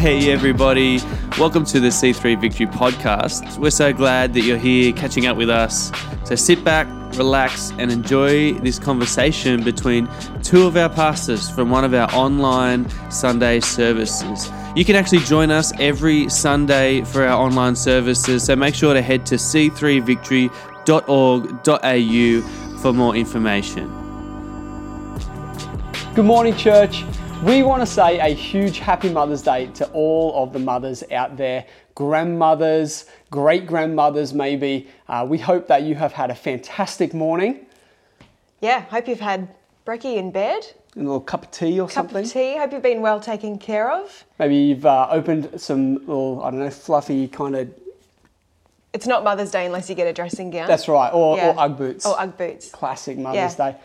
Hey, everybody. Welcome to the C3 Victory podcast. We're so glad that you're here catching up with us. So sit back, relax, and enjoy this conversation between two of our pastors from one of our online Sunday services. You can actually join us every Sunday for our online services, so make sure to head to c3victory.org.au for more information. Good morning, church. We want to say a huge happy Mother's Day to all of the mothers out there, grandmothers, great grandmothers, maybe. Uh, we hope that you have had a fantastic morning. Yeah, hope you've had brekkie in bed, A little cup of tea or cup something. Cup of tea. Hope you've been well taken care of. Maybe you've uh, opened some little, I don't know, fluffy kind of. It's not Mother's Day unless you get a dressing gown. That's right, or, Yeah. or Ugg boots. Or Ugg boots. Classic Mother's Yeah. Day.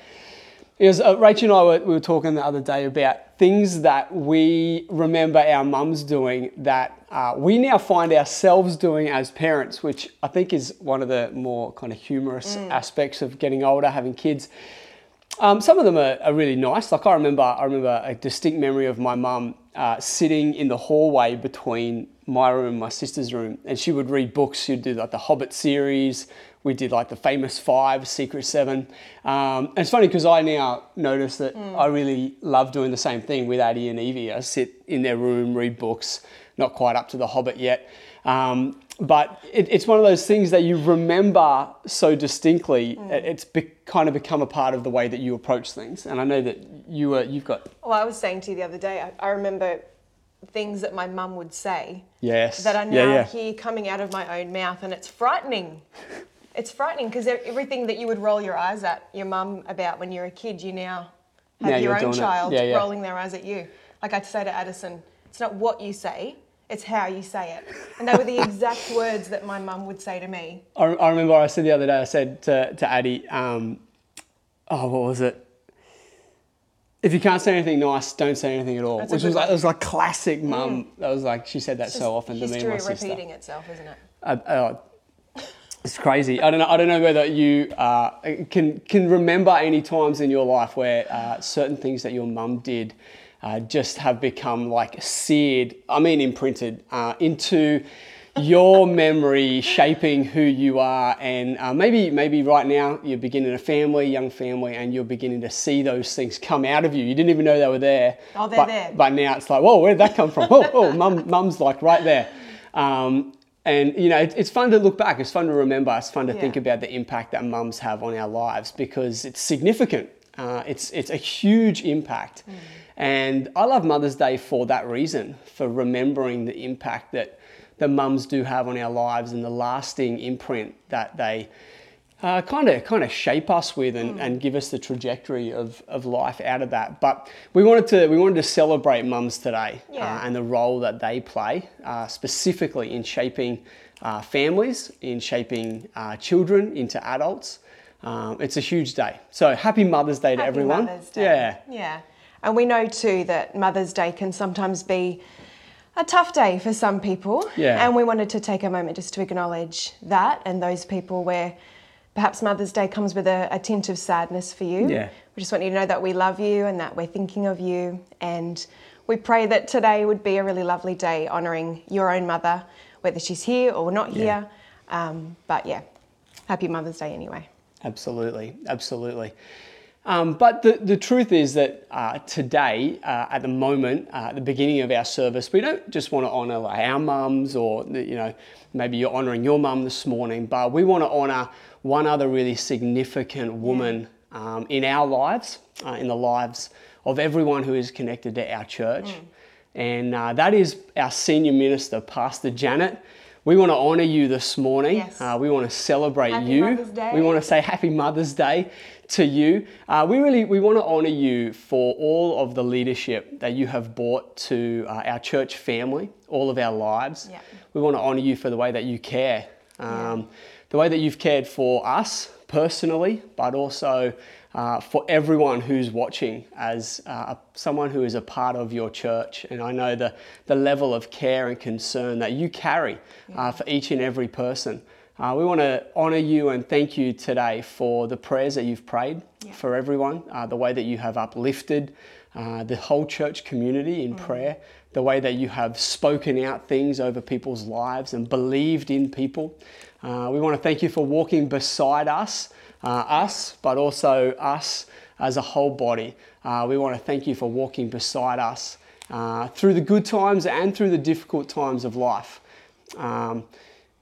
Was, uh, Rachel and I were, we were talking the other day about things that we remember our mums doing that uh, we now find ourselves doing as parents, which I think is one of the more kind of humorous aspects of getting older, having kids. Um, some of them are, are really nice. Like I remember, I remember a distinct memory of my mum uh, sitting in the hallway between my room my sister's room, and she would read books. She'd do like the Hobbit series. We did like the famous five, Secret Seven. Um, and it's funny because I now notice that I really love doing the same thing with Addie and Evie. I sit in their room, read books. Not quite up to the Hobbit yet. Um, but it, it's one of those things that you remember so distinctly. It- It's be, kind of become a part of the way that you approach things. And I know that you were, you've got Well, I was saying to you the other day, I, I remember things that my mum would say yes that I now yeah, yeah. hear coming out of my own mouth, and it's frightening. It's frightening because everything that you would roll your eyes at your mum about when you're a kid, you now have Now your own child Yeah, rolling their eyes at you. Like I'd say to Addison, it's not what you say, it's how you say it. And they were the exact words that my mum would say to me. I, I remember I said the other day, I said to, to Addie, um, oh, what was it? If you can't say anything nice, don't say anything at all. That's Which was like, it was like classic mum. That was like, she said that It's so often to me and my sister. repeating itself, isn't it? Uh, uh, it's crazy. I don't know. I don't know whether you uh, can can remember any times in your life where uh, certain things that your mum did uh, just have become like seared. I mean, imprinted uh, into your memory, shaping who you are. And uh, maybe maybe right now you're beginning a family, young family, and you're beginning to see those things come out of you. You didn't even know they were there. Oh, they're but, there. But now it's like, whoa, where did that come from? oh, oh, mum, mum's like right there. Um, and you know, it, it's fun to look back. It's fun to remember. It's fun to think about the impact that mums have on our lives because it's significant. Uh, it's it's a huge impact, and I love Mother's Day for that reason, for remembering the impact that the mums do have on our lives and the lasting imprint that they kind of kind of shape us with and, and give us the trajectory of, of life out of that. But we wanted to we wanted to celebrate mums today Yeah. uh, and the role that they play uh, specifically in shaping uh, families, in shaping uh, children into adults. Um, it's a huge day. So happy Mother's Day to Happy everyone. Mother's Day. Yeah. Yeah. And we know too that Mother's Day can sometimes be a tough day for some people. Yeah. And we wanted to take a moment just to acknowledge that and those people where perhaps Mother's Day comes with a, a tint of sadness for you. Yeah. We just want you to know that we love you and that we're thinking of you. And we pray that today would be a really lovely day honouring your own mother, whether she's here or not Yeah. here. Um, but yeah, happy Mother's Day anyway. Absolutely, absolutely. Um, but the, the truth is that uh, today, uh, at the moment, uh, at the beginning of our service, we don't just want to honour like, our mums or, you know, maybe you're honouring your mum this morning, but we want to honour one other really significant woman um, in our lives, uh, in the lives of everyone who is connected to our church. And uh, that is our senior minister, Pastor Janet. We want to honour you this morning. Yes. Uh, we want to celebrate Happy you. Mother's Day. We want to say Happy Mother's Day to you. Uh, we really we want to honour you for all of the leadership that you have brought to uh, our church family, all of our lives. Yeah. We want to honour you for the way that you care, um, the way that you've cared for us personally, but also uh, for everyone who's watching as uh, someone who is a part of your church. And I know the, the level of care and concern that you carry uh, for each and every person Uh, we want to honor you and thank you today for the prayers that you've prayed for everyone, uh, the way that you have uplifted uh, the whole church community in prayer, the way that you have spoken out things over people's lives and believed in people. Uh, we want to thank you for walking beside us, uh, us, but also us as a whole body. Uh, we want to thank you for walking beside us uh, through the good times and through the difficult times of life. Um,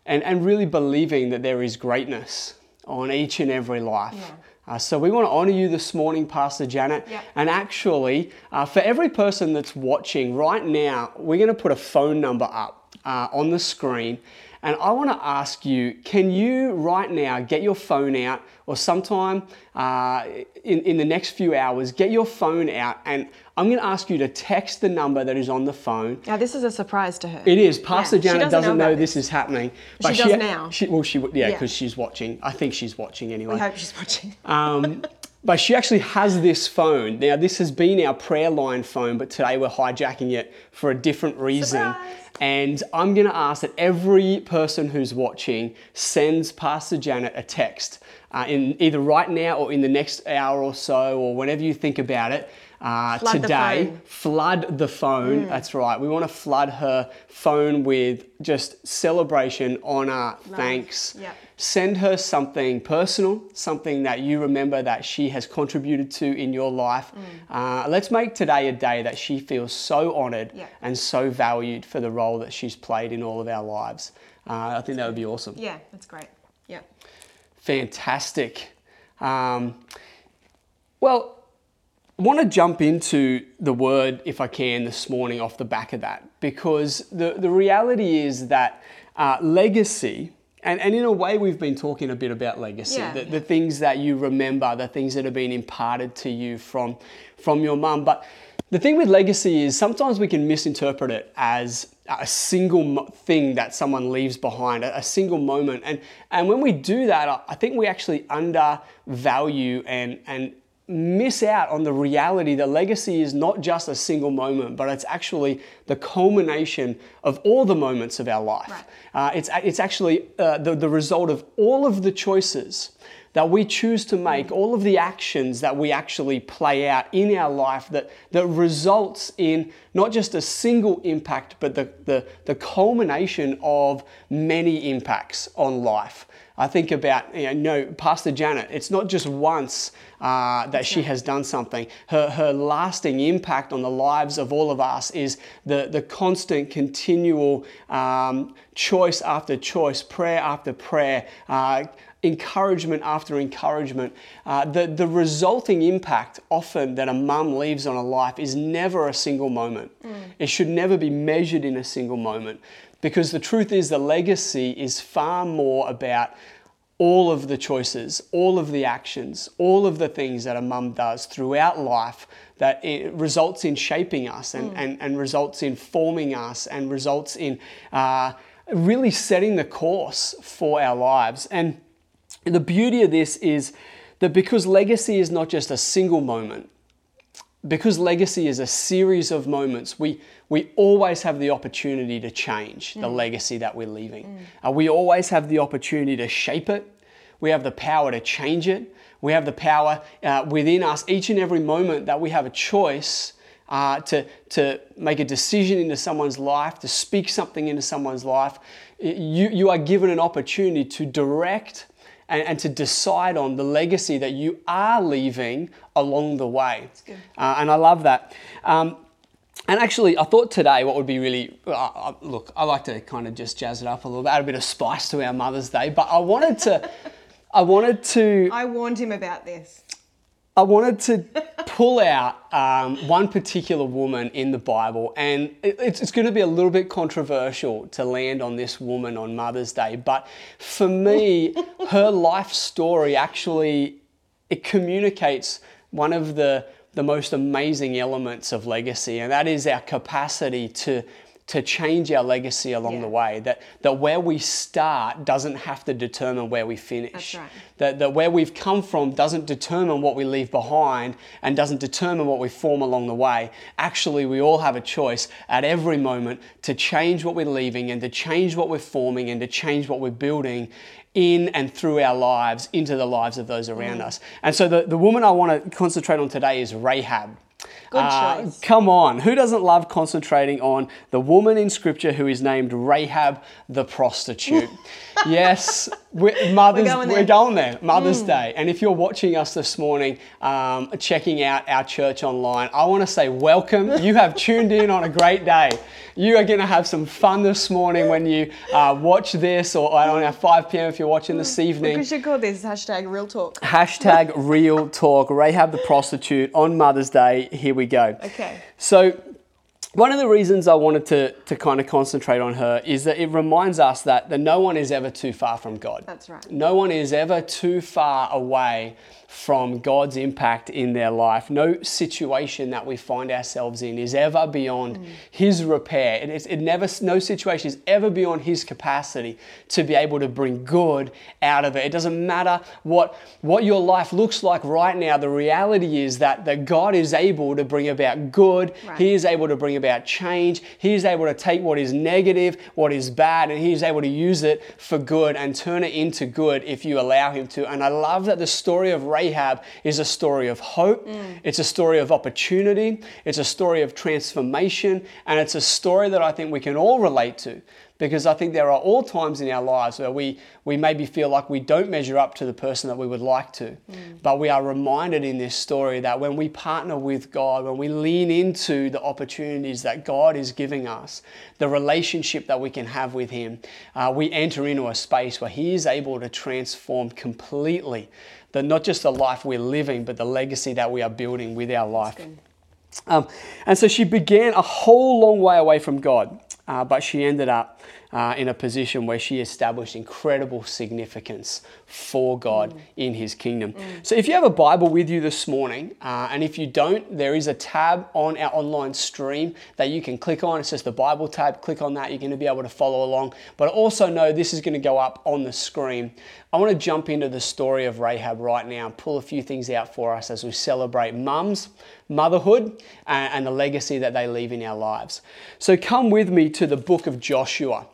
and, and really believing that there is greatness on each and every life. Yeah. Uh, so we want to honor you this morning, Pastor Janet. Yeah. And actually, uh, for every person that's watching right now, we're going to put a phone number up uh, on the screen. And I want to ask you can you right now get your phone out or sometime uh, in, in the next few hours, get your phone out and I'm going to ask you to text the number that is on the phone. Now, this is a surprise to her. It is. Pastor Yeah, Janet doesn't doesn't, know know, this is happening. But She does now. She, well, she yeah, Yeah. because she's watching. I think she's watching anyway. We hope she's watching. Um, but she actually has this phone. Now, this has been our prayer line phone, but today we're hijacking it for a different reason. Surprise. And I'm going to ask that every person who's watching sends Pastor Janet a text uh, in either right now or in the next hour or so, or whenever you think about it. Uh, Flood the today, phone. flood the phone. That's right. We want to flood her phone with just celebration, honor, thanks. Yep. Send her something personal, something that you remember that she has contributed to in your life. Uh, let's make today a day that she feels so honored Yeah. and so valued for the role that she's played in all of our lives. Uh, I think that would be awesome. Yeah, that's great. Yeah. Fantastic. Um, well, I want to jump into the word, if I can, this morning off the back of that, because the, the reality is that uh, legacy, and, and in a way, we've been talking a bit about legacy, Yeah. the, the things that you remember, the things that have been imparted to you from, from your mum. But the thing with legacy is sometimes we can misinterpret it as a single thing that someone leaves behind, a, single moment. And, and when we do that, I- I think we actually undervalue and, and miss out on the reality that legacy is not just a single moment, but it's actually the culmination of all the moments of our life. Right. Uh, it's, it's actually uh, the, the result of all of the choices that we choose to make, all of the actions that we actually play out in our life that, that results in not just a single impact, but the, the, the culmination of many impacts on life. I think about, you know, Pastor Janet, it's not just once uh, that she has done something. Her, her lasting impact on the lives of all of us is the, the constant, continual um, choice after choice, prayer after prayer, uh, encouragement after encouragement. Uh, the, the resulting impact often that a mum leaves on a life is never a single moment. It should never be measured in a single moment because the truth is the legacy is far more about all of the choices, all of the actions, all of the things that a mum does throughout life that it results in shaping us and, and, and results in forming us and results in uh, really setting the course for our lives. And the beauty of this is that because legacy is not just a single moment, because legacy is a series of moments, we, we always have the opportunity to change the legacy that we're leaving. Uh, we always have the opportunity to shape it. We have the power to change it. We have the power uh, within us each and every moment that we have a choice uh, to, to make a decision into someone's life, to speak something into someone's life. You, you are given an opportunity to direct and, and to decide on the legacy that you are leaving along the way. good. Uh, and I love that. Um, and actually, I thought today what would be really uh, uh, look. I like to kind of just jazz it up a little bit, add a bit of spice to our Mother's Day. But I wanted to, I wanted to, I warned him about this. I wanted to pull out um, one particular woman in the Bible, and it's, it's going to be a little bit controversial to land on this woman on Mother's Day. But for me, her life story actually it communicates one of the the most amazing elements of legacy, and that is our capacity to to change our legacy along Yeah. the way. That that where we start doesn't have to determine where we finish. That's right. That, that where we've come from doesn't determine what we leave behind and doesn't determine what we form along the way. Actually, we all have a choice at every moment to change what we're leaving and to change what we're forming and to change what we're building in and through our lives into the lives of those around mm. us. And so the, the woman I want to concentrate on today is Rahab. Good Uh, choice. come on, who doesn't love concentrating on the woman in scripture who is named Rahab the prostitute? yes, we Mother's, We're going we're there. going there, Mother's Day. And if you're watching us this morning, um, checking out our church online, I want to say welcome. You have tuned in on a great day. You are going to have some fun this morning when you uh, watch this or on our 5 p.m. if you're watching this evening. We should call this hashtag real talk. Hashtag real talk, Rahab the prostitute on Mother's Day. Here we go. Okay. So, one of the reasons I wanted to, to kind of concentrate on her is that it reminds us that, that no one is ever too far from God. That's right. No one is ever too far away from God's impact in their life. No situation that we find ourselves in is ever beyond Mm. His repair. It is it never no situation is ever beyond His capacity to be able to bring good out of it. It doesn't matter what what your life looks like right now. The reality is that that God is able to bring about good. Right. He is able to bring about change. He is able to take what is negative, what is bad, and He is able to use it for good and turn it into good if you allow Him to. And I love that the story of Rahab is a story of hope, mm. it's a story of opportunity, it's a story of transformation, and it's a story that I think we can all relate to. Because I think there are all times in our lives where we, we maybe feel like we don't measure up to the person that we would like to. But we are reminded in this story that when we partner with God, when we lean into the opportunities that God is giving us, the relationship that we can have with Him, uh, we enter into a space where He is able to transform completely the, not just the life we're living, but the legacy that we are building with our life. Um, and so she began a whole long way away from God, uh, but she ended up uh, in a position where she established incredible significance for God in His kingdom. So if you have a Bible with you this morning, uh, and if you don't, there is a tab on our online stream that you can click on. It says the Bible tab. Click on that. You're going to be able to follow along. But also know this is going to go up on the screen. I want to jump into the story of Rahab right now and pull a few things out for us as we celebrate mums, motherhood, and, the legacy that they leave in our lives. So come with me to the book of Joshua.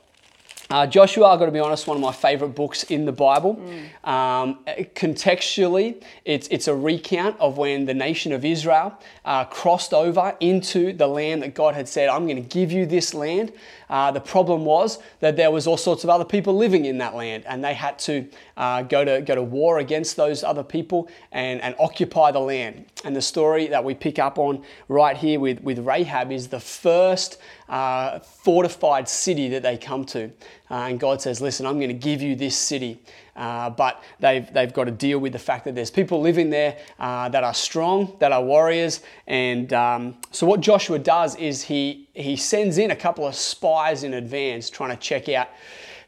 Uh, Joshua, I've got to be honest, one of my favorite books in the Bible. Um, contextually, it's, it's a recount of when the nation of Israel uh, crossed over into the land that God had said, I'm going to give you this land. Uh, the problem was that there was all sorts of other people living in that land, and they had to uh, go to go to war against those other people and, and occupy the land. And the story that we pick up on right here with, with Rahab is the first uh, fortified city that they come to. Uh, and God says, Listen, I'm going to give you this city. Uh, but they've, they've got to deal with the fact that there's people living there uh, that are strong, that are warriors. And um, so, what Joshua does is he, he sends in a couple of spies in advance trying to check out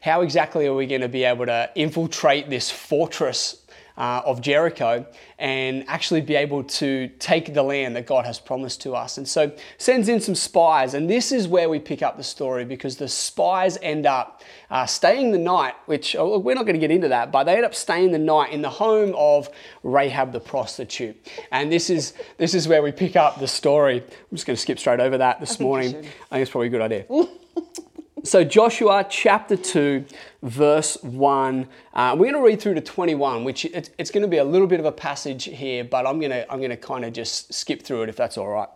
how exactly are we going to be able to infiltrate this fortress uh, of Jericho and actually be able to take the land that God has promised to us. And so sends in some spies, and this is where we pick up the story because the spies end up uh, staying the night, which oh, we're not going to get into that, but they end up staying the night in the home of Rahab the prostitute. And this is this is where we pick up the story. I'm just going to skip straight over that this you morning. I think it's probably a good idea. So, Joshua chapter 2, verse 1. Uh, we're going to read through to 21, which it, it's going to be a little bit of a passage here, but I'm going to, I'm going to kind of just skip through it if that's all right.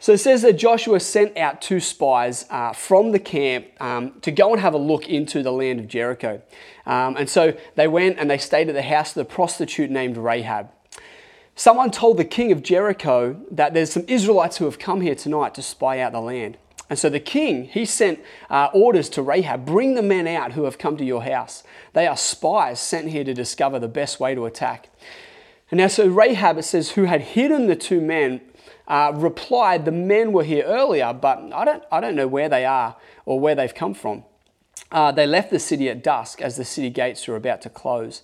So it says that Joshua sent out two spies uh, from the camp um, to go and have a look into the land of Jericho. Um, and so they went and they stayed at the house of the prostitute named Rahab. Someone told the king of Jericho that there's some Israelites who have come here tonight to spy out the land. And so the king, he sent uh, orders to Rahab bring the men out who have come to your house. They are spies sent here to discover the best way to attack. And now, so Rahab, it says, who had hidden the two men, uh, replied, The men were here earlier, but I don't, I don't know where they are or where they've come from. Uh, they left the city at dusk as the city gates were about to close,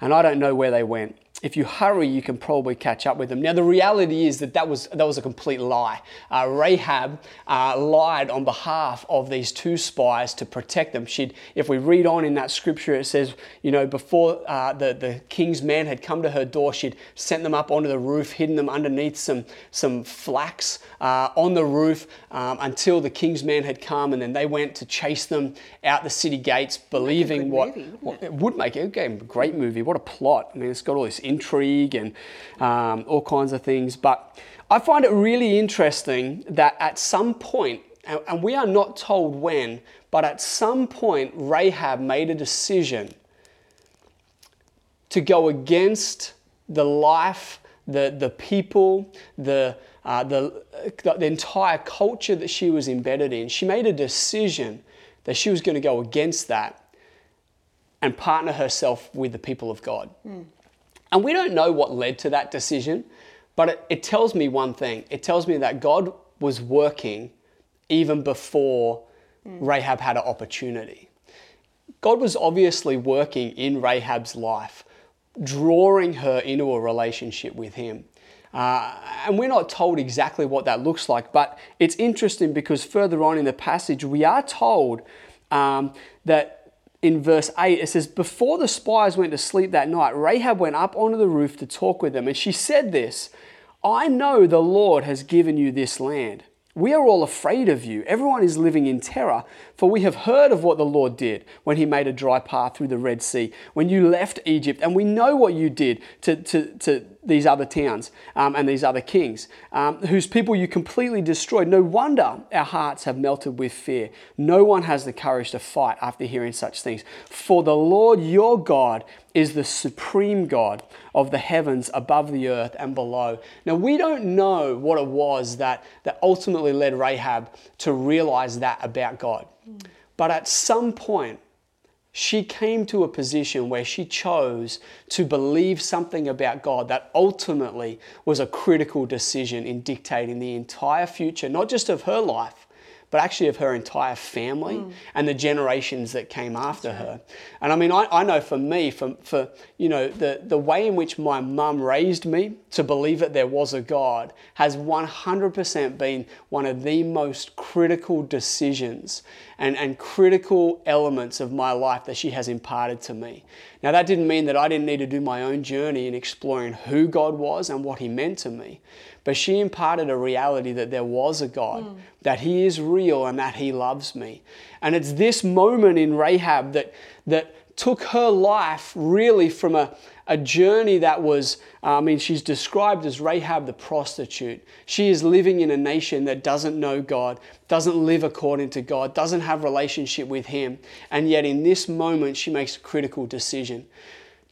and I don't know where they went. If you hurry, you can probably catch up with them. Now, the reality is that that was, that was a complete lie. Uh, Rahab uh, lied on behalf of these two spies to protect them. She'd, if we read on in that scripture, it says, you know, before uh, the, the king's man had come to her door, she'd sent them up onto the roof, hidden them underneath some, some flax uh, on the roof um, until the king's man had come, and then they went to chase them out the city gates, believing what, movie, what it would make it a great movie. What a plot! I mean, it's got all this intrigue and um, all kinds of things. But I find it really interesting that at some point, and, we are not told when, but at some point, Rahab made a decision to go against the life, the, the people, the, uh, the, the entire culture that she was embedded in. She made a decision that she was going to go against that and partner herself with the people of God. Mm. And we don't know what led to that decision, but it, it, tells me one thing it tells me that God was working even before mm. Rahab had an opportunity. God was obviously working in Rahab's life, drawing her into a relationship with Him. Uh, and we're not told exactly what that looks like, but it's interesting because further on in the passage, we are told um, that in verse 8, it says, Before the spies went to sleep that night, Rahab went up onto the roof to talk with them. And she said this I know the Lord has given you this land. We are all afraid of you. Everyone is living in terror, for we have heard of what the Lord did when he made a dry path through the Red Sea, when you left Egypt, and we know what you did to, to, to these other towns um, and these other kings, um, whose people you completely destroyed. No wonder our hearts have melted with fear. No one has the courage to fight after hearing such things. For the Lord your God is the supreme God of the heavens above the earth and below. Now, we don't know what it was that, that ultimately led Rahab to realize that about God. But at some point, she came to a position where she chose to believe something about God that ultimately was a critical decision in dictating the entire future, not just of her life, but actually of her entire family mm. and the generations that came after right. her. And I mean, I, I know for me, for, for you know, the, the way in which my mum raised me to believe that there was a God has 100% been one of the most critical decisions and, and critical elements of my life that she has imparted to me. Now, that didn't mean that I didn't need to do my own journey in exploring who God was and what He meant to me. But she imparted a reality that there was a God, mm. that He is real and that He loves me. And it's this moment in Rahab that, that took her life really from a, a journey that was, I mean, she's described as Rahab the prostitute. She is living in a nation that doesn't know God, doesn't live according to God, doesn't have relationship with Him. And yet in this moment, she makes a critical decision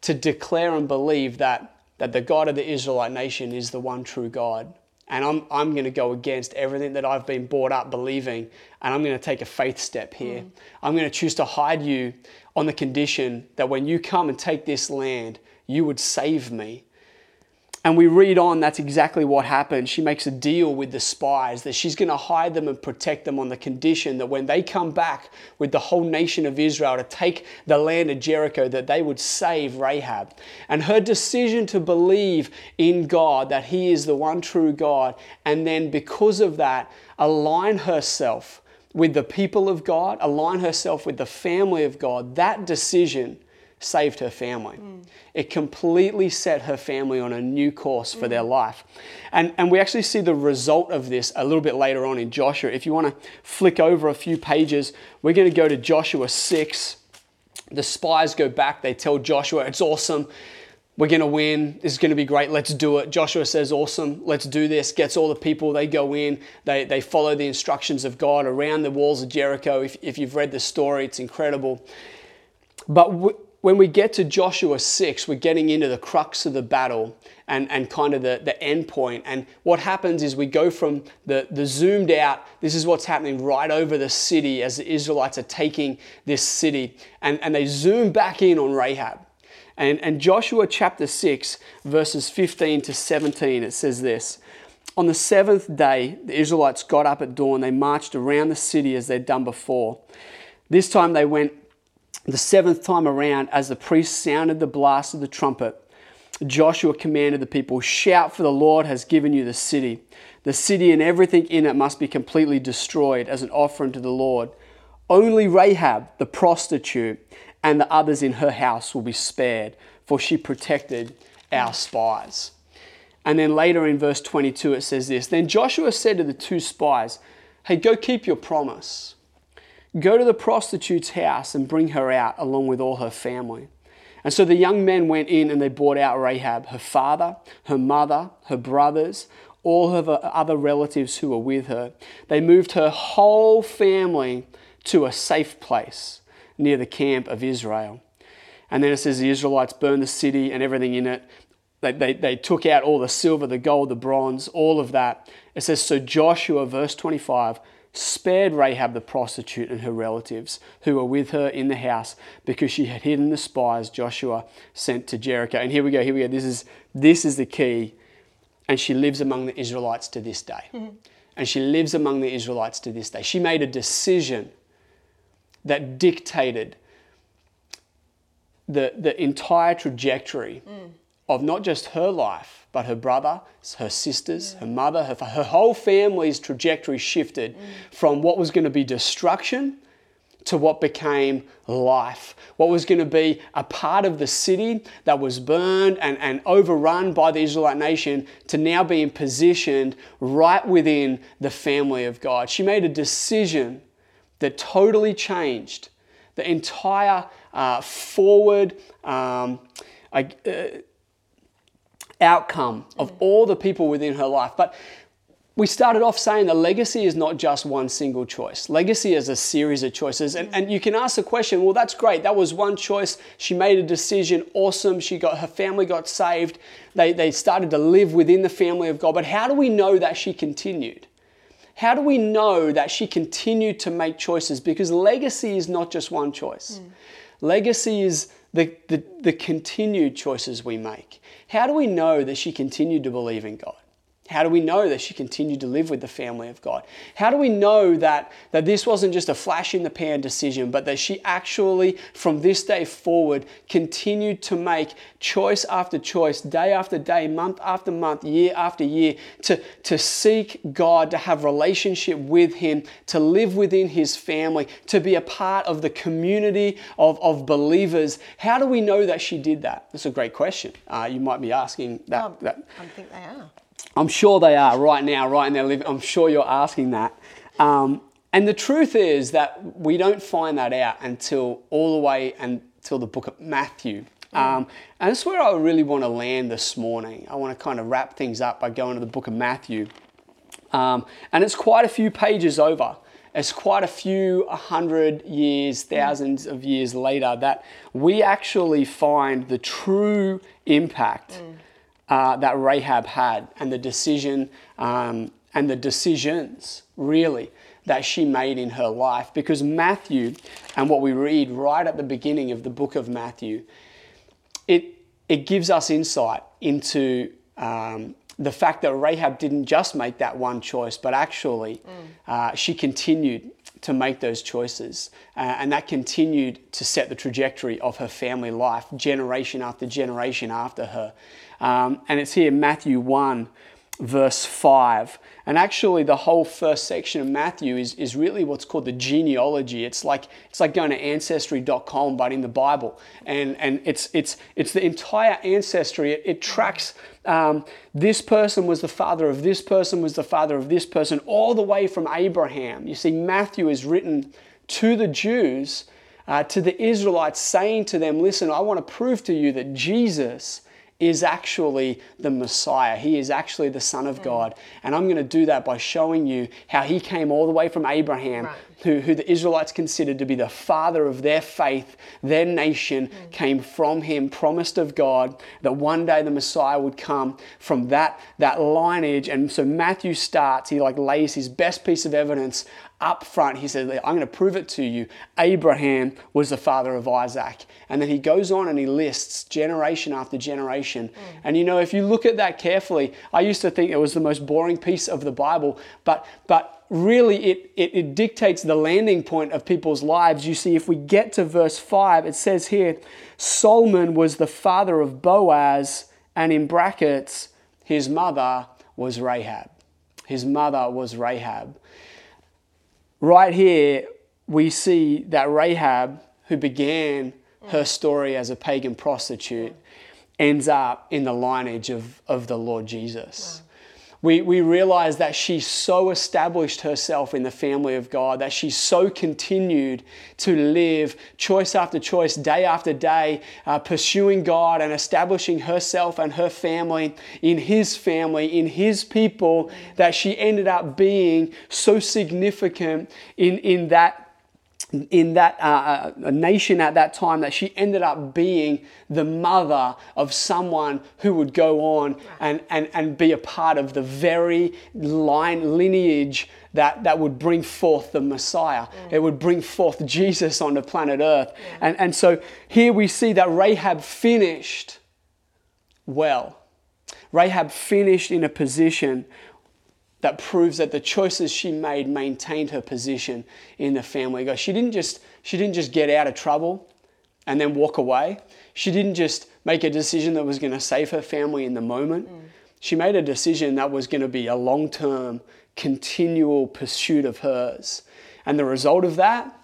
to declare and believe that that the God of the Israelite nation is the one true God. And I'm, I'm going to go against everything that I've been brought up believing, and I'm going to take a faith step here. Mm. I'm going to choose to hide you on the condition that when you come and take this land, you would save me and we read on, that's exactly what happened. She makes a deal with the spies that she's going to hide them and protect them on the condition that when they come back with the whole nation of Israel to take the land of Jericho, that they would save Rahab. And her decision to believe in God, that He is the one true God, and then because of that, align herself with the people of God, align herself with the family of God, that decision saved her family. Mm. It completely set her family on a new course for mm. their life. And, and we actually see the result of this a little bit later on in Joshua. If you want to flick over a few pages, we're going to go to Joshua 6. The spies go back, they tell Joshua, It's awesome. We're going to win. This is going to be great. Let's do it. Joshua says, Awesome. Let's do this. Gets all the people. They go in. They, they follow the instructions of God around the walls of Jericho. If, if you've read the story, it's incredible. But when we get to Joshua 6, we're getting into the crux of the battle and, and kind of the, the end point. And what happens is we go from the, the zoomed out, this is what's happening right over the city as the Israelites are taking this city, and, and they zoom back in on Rahab. And, and Joshua chapter 6, verses 15 to 17, it says this. On the seventh day, the Israelites got up at dawn. They marched around the city as they'd done before. This time they went the seventh time around, as the priest sounded the blast of the trumpet, Joshua commanded the people, Shout, for the Lord has given you the city. The city and everything in it must be completely destroyed as an offering to the Lord. Only Rahab, the prostitute, and the others in her house will be spared, for she protected our spies. And then later in verse 22, it says this Then Joshua said to the two spies, Hey, go keep your promise. Go to the prostitute's house and bring her out along with all her family. And so the young men went in and they brought out Rahab, her father, her mother, her brothers, all of her other relatives who were with her. They moved her whole family to a safe place near the camp of Israel. And then it says the Israelites burned the city and everything in it. They, they, they took out all the silver, the gold, the bronze, all of that. It says, So Joshua, verse 25, spared Rahab the prostitute and her relatives who were with her in the house because she had hidden the spies Joshua sent to Jericho. And here we go, here we go. This is, this is the key. And she lives among the Israelites to this day. Mm-hmm. And she lives among the Israelites to this day. She made a decision that dictated the, the entire trajectory mm. of not just her life, but her brother, her sisters, yeah. her mother, her, her whole family's trajectory shifted mm. from what was going to be destruction to what became life. What was going to be a part of the city that was burned and, and overrun by the Israelite nation to now being positioned right within the family of God. She made a decision that totally changed the entire uh, forward um, uh, outcome of all the people within her life. But we started off saying the legacy is not just one single choice. Legacy is a series of choices. And, and you can ask the question, well, that's great. That was one choice. She made a decision. Awesome. She got her family got saved. They, they started to live within the family of God. But how do we know that she continued? How do we know that she continued to make choices? Because legacy is not just one choice. Mm. Legacy is the, the, the continued choices we make. How do we know that she continued to believe in God? How do we know that she continued to live with the family of God? How do we know that, that this wasn't just a flash in the pan decision, but that she actually, from this day forward, continued to make choice after choice, day after day, month after month, year after year, to, to seek God, to have relationship with Him, to live within His family, to be a part of the community of, of believers? How do we know that she did that? That's a great question. Uh, you might be asking that. Oh, that. I think they are. I'm sure they are right now, right in their living. I'm sure you're asking that. Um, and the truth is that we don't find that out until all the way until the book of Matthew. Mm. Um, and that's where I really want to land this morning. I want to kind of wrap things up by going to the book of Matthew. Um, and it's quite a few pages over. It's quite a few hundred years, thousands of years later that we actually find the true impact mm uh, that Rahab had and the decision um, and the decisions really that she made in her life. Because Matthew and what we read right at the beginning of the book of Matthew, it, it gives us insight into um, the fact that Rahab didn't just make that one choice, but actually mm. uh, she continued to make those choices. Uh, and that continued to set the trajectory of her family life, generation after generation after her. Um, and it's here, Matthew 1, verse 5. And actually, the whole first section of Matthew is, is really what's called the genealogy. It's like, it's like going to ancestry.com, but in the Bible. And, and it's, it's, it's the entire ancestry. It, it tracks um, this person was the father of this person, was the father of this person, all the way from Abraham. You see, Matthew is written to the Jews, uh, to the Israelites, saying to them, Listen, I want to prove to you that Jesus is actually the Messiah. He is actually the Son of mm. God. And I'm going to do that by showing you how he came all the way from Abraham, right. Who, who the Israelites considered to be the father of their faith, their nation mm. came from him, promised of God that one day the Messiah would come from that, that lineage. And so Matthew starts, he like lays his best piece of evidence up front, he says, I'm going to prove it to you. Abraham was the father of Isaac. And then he goes on and he lists generation after generation. Mm. And you know, if you look at that carefully, I used to think it was the most boring piece of the Bible, but, but really it, it, it dictates the landing point of people's lives. You see, if we get to verse 5, it says here Salmon was the father of Boaz And in brackets, his mother was Rahab. His mother was Rahab. Right here, we see that Rahab, who began her story as a pagan prostitute, ends up in the lineage of, of the Lord Jesus. We, we realize that she so established herself in the family of God, that she so continued to live choice after choice, day after day, uh, pursuing God and establishing herself and her family in His family, in His people, that she ended up being so significant in, in that in that uh, uh, nation at that time that she ended up being the mother of someone who would go on and, and, and be a part of the very line lineage that, that would bring forth the Messiah. Mm. It would bring forth Jesus on the planet Earth. And, and so here we see that Rahab finished well. Rahab finished in a position that proves that the choices she made maintained her position in the family. She didn't just she didn't just get out of trouble and then walk away. She didn't just make a decision that was going to save her family in the moment. Mm. She made a decision that was going to be a long-term, continual pursuit of hers. And the result of that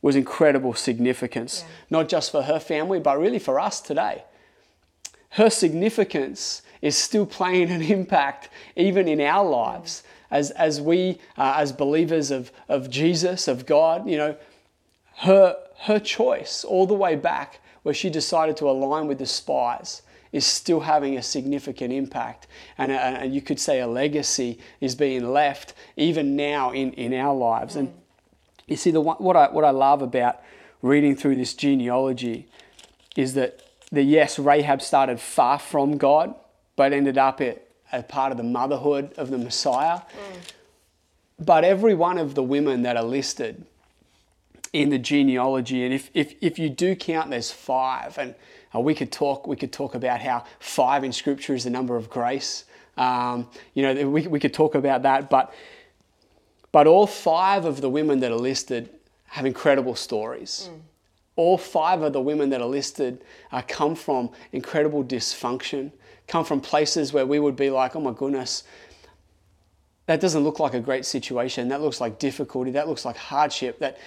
was incredible significance, yeah. not just for her family, but really for us today. Her significance is still playing an impact even in our lives as, as we, uh, as believers of, of Jesus, of God, you know, her, her choice all the way back where she decided to align with the spies is still having a significant impact. And, uh, and you could say a legacy is being left even now in, in our lives. And you see, the, what, I, what I love about reading through this genealogy is that, the yes, Rahab started far from God, but ended up at, as part of the motherhood of the Messiah. Mm. But every one of the women that are listed in the genealogy, and if, if, if you do count, there's five, and uh, we could talk we could talk about how five in Scripture is the number of grace. Um, you know, we, we could talk about that, but but all five of the women that are listed have incredible stories. Mm. All five of the women that are listed uh, come from incredible dysfunction come from places where we would be like, oh my goodness, that doesn't look like a great situation. That looks like difficulty. That looks like hardship. That,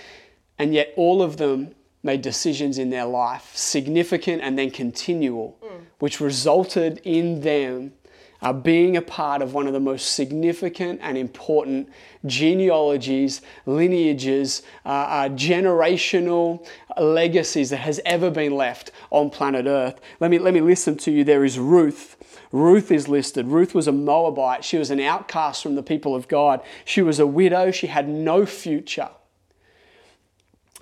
and yet all of them made decisions in their life, significant and then continual, mm. which resulted in them uh, being a part of one of the most significant and important genealogies, lineages, uh, uh, generational legacies that has ever been left on planet Earth. Let me, let me listen to you. There is Ruth. Ruth is listed. Ruth was a Moabite. She was an outcast from the people of God. She was a widow. She had no future.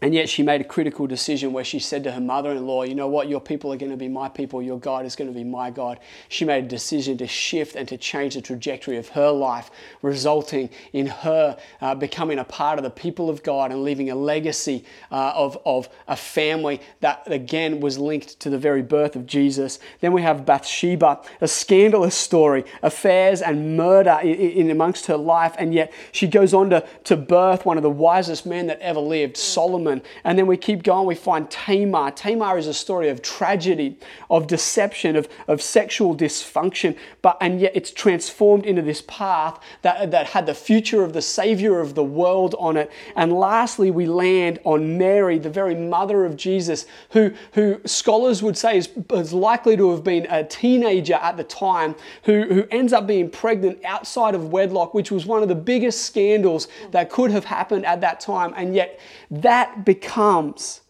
And yet she made a critical decision where she said to her mother in law, You know what? Your people are going to be my people. Your God is going to be my God. She made a decision to shift and to change the trajectory of her life, resulting in her uh, becoming a part of the people of God and leaving a legacy uh, of, of a family that, again, was linked to the very birth of Jesus. Then we have Bathsheba, a scandalous story, affairs and murder in, in amongst her life. And yet she goes on to, to birth one of the wisest men that ever lived, Solomon And then we keep going, we find Tamar. Tamar is a story of tragedy, of deception, of, of sexual dysfunction, but and yet it's transformed into this path that, that had the future of the Savior of the world on it. And lastly, we land on Mary, the very mother of Jesus, who, who scholars would say is, is likely to have been a teenager at the time, who, who ends up being pregnant outside of wedlock, which was one of the biggest scandals that could have happened at that time. And yet, that becomes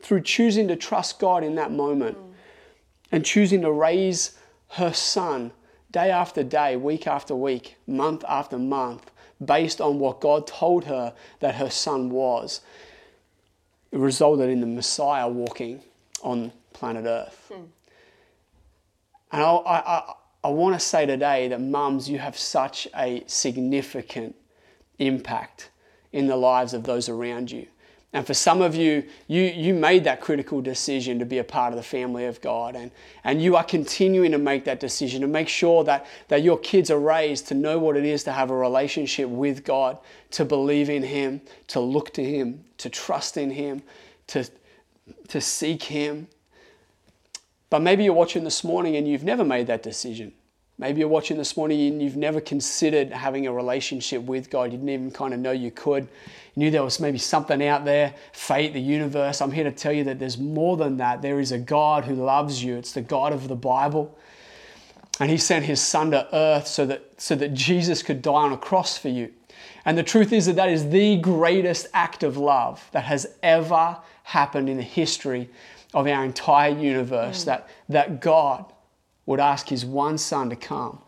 through choosing to trust God in that moment mm. and choosing to raise her son day after day, week after week, month after month, based on what God told her that her son was. It resulted in the Messiah walking on planet Earth. Mm. And I, I, I want to say today that mums, you have such a significant impact in the lives of those around you. And for some of you, you, you made that critical decision to be a part of the family of God. And, and you are continuing to make that decision to make sure that, that your kids are raised to know what it is to have a relationship with God, to believe in Him, to look to Him, to trust in Him, to, to seek Him. But maybe you're watching this morning and you've never made that decision. Maybe you're watching this morning and you've never considered having a relationship with God. You didn't even kind of know you could. You knew there was maybe something out there, fate, the universe. I'm here to tell you that there's more than that. There is a God who loves you. It's the God of the Bible. And he sent his son to earth so that, so that Jesus could die on a cross for you. And the truth is that that is the greatest act of love that has ever happened in the history of our entire universe. Mm. That, that God would ask his one son to come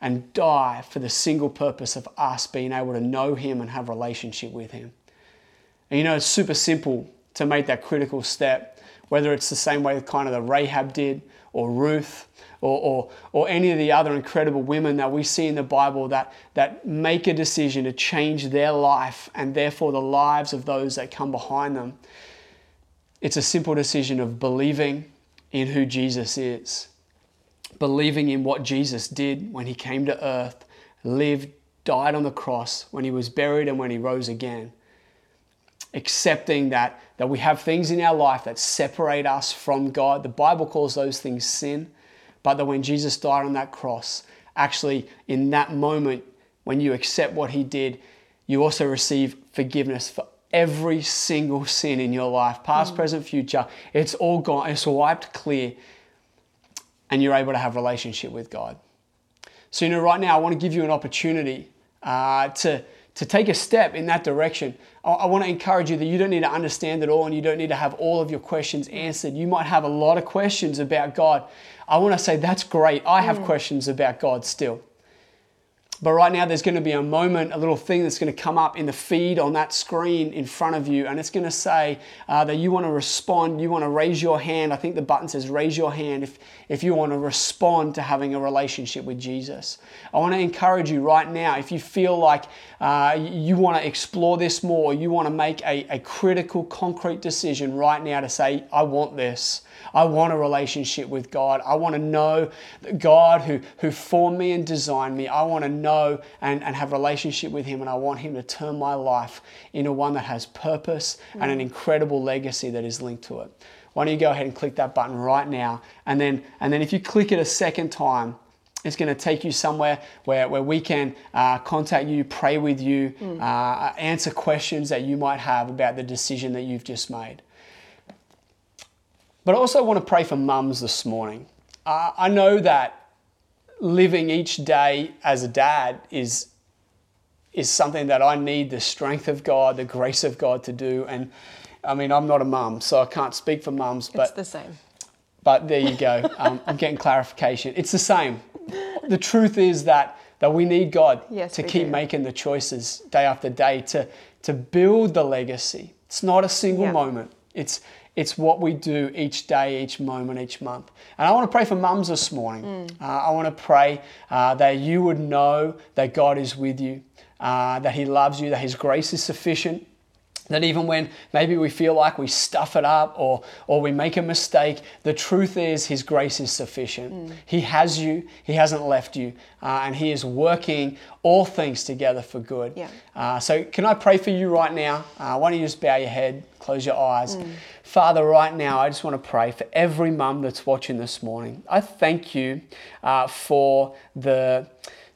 and die for the single purpose of us being able to know him and have relationship with him. And you know, it's super simple to make that critical step, whether it's the same way kind of the Rahab did or Ruth or, or, or any of the other incredible women that we see in the Bible that, that make a decision to change their life and therefore the lives of those that come behind them. It's a simple decision of believing in who Jesus is believing in what Jesus did when he came to earth, lived, died on the cross, when he was buried, and when he rose again. Accepting that, that we have things in our life that separate us from God. The Bible calls those things sin, but that when Jesus died on that cross, actually, in that moment, when you accept what he did, you also receive forgiveness for every single sin in your life, past, mm. present, future. It's all gone, it's wiped clear and you're able to have relationship with God. So, you know, right now I want to give you an opportunity uh, to, to take a step in that direction. I, I want to encourage you that you don't need to understand it all and you don't need to have all of your questions answered. You might have a lot of questions about God. I want to say that's great. I have mm. questions about God still. But right now, there's going to be a moment, a little thing that's going to come up in the feed on that screen in front of you, and it's going to say uh, that you want to respond, you want to raise your hand. I think the button says raise your hand if, if you want to respond to having a relationship with Jesus. I want to encourage you right now, if you feel like uh, you want to explore this more, you want to make a, a critical, concrete decision right now to say, I want this. I want a relationship with God. I want to know that God who, who formed me and designed me, I want to know and, and have a relationship with Him, and I want Him to turn my life into one that has purpose mm. and an incredible legacy that is linked to it. Why don't you go ahead and click that button right now? And then, and then if you click it a second time, it's going to take you somewhere where, where we can uh, contact you, pray with you, mm. uh, answer questions that you might have about the decision that you've just made. But I also want to pray for mums this morning. Uh, I know that living each day as a dad is, is something that I need the strength of God, the grace of God to do. And I mean, I'm not a mum, so I can't speak for mums. But it's the same. But there you go. Um, I'm getting clarification. It's the same. The truth is that that we need God yes, to keep do. making the choices day after day to to build the legacy. It's not a single moment. It's it's what we do each day, each moment, each month. And I want to pray for mums this morning. Mm. Uh, I want to pray uh, that you would know that God is with you, uh, that He loves you, that His grace is sufficient. That even when maybe we feel like we stuff it up or, or we make a mistake, the truth is His grace is sufficient. Mm. He has you, He hasn't left you, uh, and He is working all things together for good. Yeah. Uh, so, can I pray for you right now? Uh, why don't you just bow your head, close your eyes? Mm. Father, right now, I just want to pray for every mum that's watching this morning. I thank you uh, for the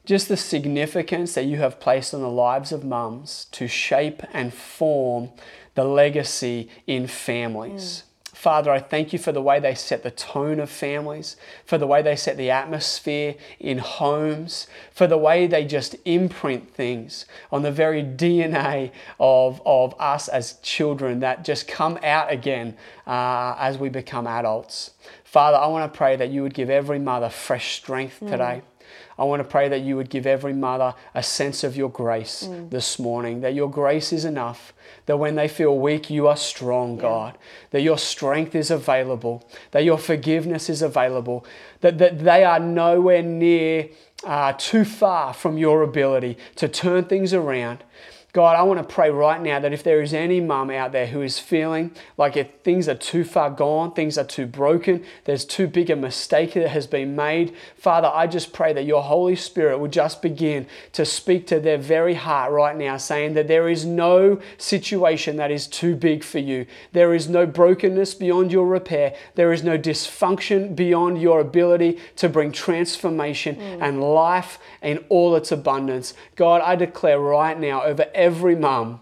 just the significance that you have placed on the lives of mums to shape and form the legacy in families. Mm. Father, I thank you for the way they set the tone of families, for the way they set the atmosphere in homes, for the way they just imprint things on the very DNA of, of us as children that just come out again uh, as we become adults. Father, I want to pray that you would give every mother fresh strength mm. I want to pray that you would give every mother a sense of your grace mm. this morning, that your grace is enough, that when they feel weak, you are strong, yeah. God, that your strength is available, that your forgiveness is available, that, that they are nowhere near uh, too far from your ability to turn things around God, I want to pray right now that if there is any mum out there who is feeling like if things are too far gone, things are too broken, there's too big a mistake that has been made, Father, I just pray that your Holy Spirit would just begin to speak to their very heart right now, saying that there is no situation that is too big for you. There is no brokenness beyond your repair. There is no dysfunction beyond your ability to bring transformation mm. and life in all its abundance. God, I declare right now over every mum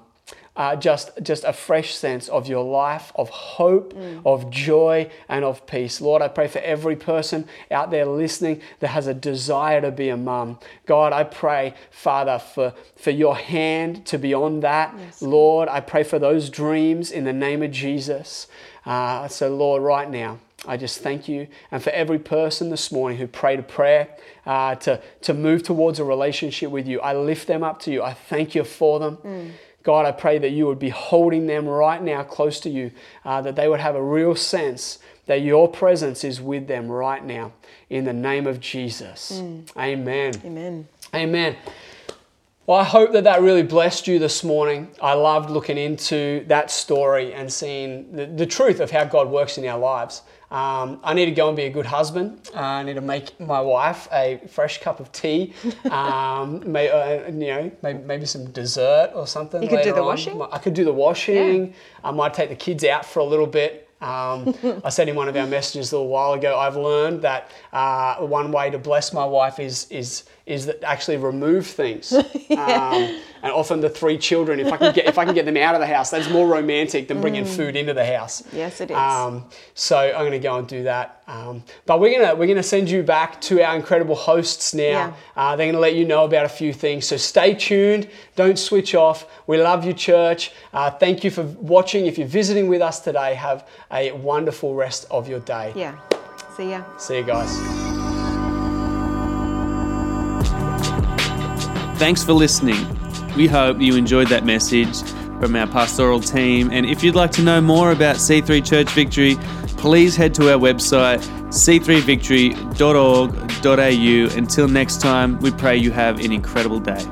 uh, just, just a fresh sense of your life, of hope, mm. of joy, and of peace. Lord, I pray for every person out there listening that has a desire to be a mum. God, I pray, Father, for, for your hand to be on that. Yes. Lord, I pray for those dreams in the name of Jesus. Uh, so, Lord, right now, I just thank you. And for every person this morning who prayed a prayer uh, to, to move towards a relationship with you, I lift them up to you. I thank you for them. Mm. God, I pray that you would be holding them right now close to you, uh, that they would have a real sense that your presence is with them right now. In the name of Jesus. Mm. Amen. Amen. Amen. Well, I hope that that really blessed you this morning. I loved looking into that story and seeing the, the truth of how God works in our lives. Um, I need to go and be a good husband. Uh, I need to make my wife a fresh cup of tea. Um, may, uh, you know, maybe, maybe, some dessert or something. You could do the on. washing. I could do the washing. Yeah. I might take the kids out for a little bit. Um, I said in one of our messages a little while ago. I've learned that uh, one way to bless my wife is is is that actually remove things. yeah. And often the three children, if I can get if I can get them out of the house, that's more romantic than bringing mm. food into the house. Yes, it is. Um, so I'm going to go and do that. Um, but we're gonna we're gonna send you back to our incredible hosts now. Yeah. Uh, they're going to let you know about a few things. So stay tuned. Don't switch off. We love you, church. Uh, thank you for watching. If you're visiting with us today, have a wonderful rest of your day. Yeah. See ya. See you guys. Thanks for listening. We hope you enjoyed that message from our pastoral team. And if you'd like to know more about C3 Church Victory, please head to our website, c3victory.org.au. Until next time, we pray you have an incredible day.